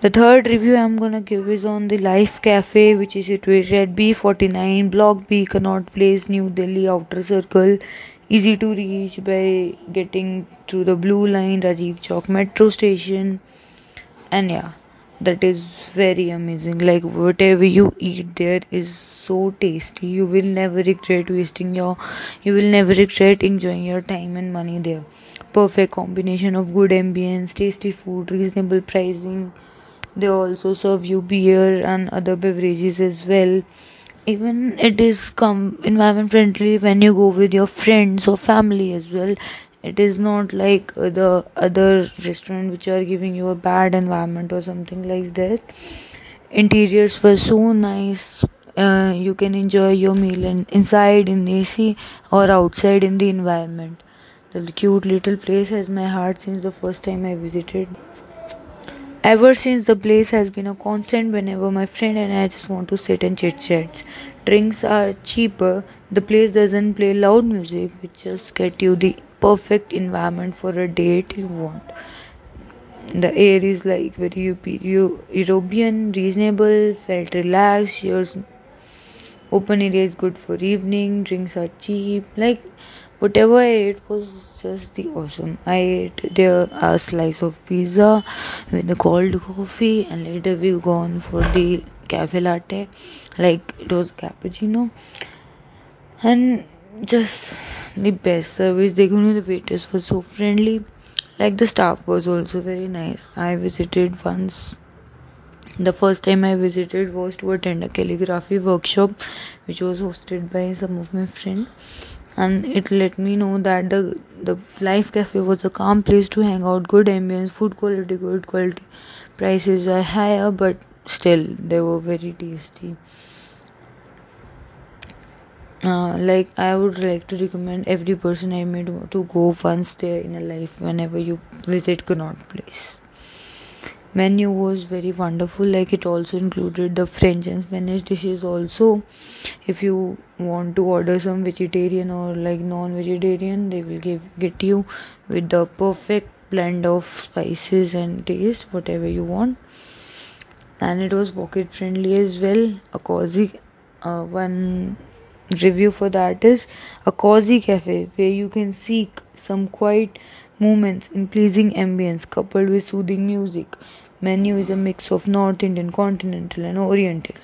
The third review I'm gonna give is on the Life Cafe, which is situated at B49, Block B, Connaught Place, New Delhi, Outer Circle. Easy to reach by getting through the Blue Line, Rajiv Chowk Metro Station, and yeah, that is very amazing. Like whatever you eat there is so tasty. You will never regret wasting your, you will never regret enjoying your time and money there. Perfect combination of good ambience, tasty food, reasonable pricing they also serve you beer and other beverages as well. Even it is come environment friendly when you go with your friends or family as well. It is not like the other restaurant which are giving you a bad environment or something like that. Interiors were so nice. Uh, you can enjoy your meal in, inside in the AC or outside in the environment. The cute little place has my heart since the first time I visited. Ever since the place has been a constant whenever my friend and I just want to sit and chit chat. Drinks are cheaper. The place doesn't play loud music, which just get you the perfect environment for a date you want. The air is like very European, reasonable, felt relaxed. Yours open area is good for evening. Drinks are cheap. Like whatever I ate was just the awesome. I ate there a slice of pizza with a cold coffee, and later we gone for the cafe latte, like it was cappuccino, and just the best service. They knew the waiters were so friendly. Like the staff was also very nice. I visited once the first time I visited was to attend a calligraphy workshop which was hosted by some of my friends and it let me know that the the life cafe was a calm place to hang out good ambience food quality good quality prices are higher but still they were very tasty. Uh, like i would like to recommend every person i met to go once there in a life whenever you visit connaught place menu was very wonderful like it also included the french and spanish dishes also. If you want to order some vegetarian or like non-vegetarian they will give get you with the perfect blend of spices and taste whatever you want. And it was pocket friendly as well. A cozy uh, one review for that is a cozy cafe where you can seek some quiet moments in pleasing ambience coupled with soothing music. Menu is a mix of north indian continental and oriental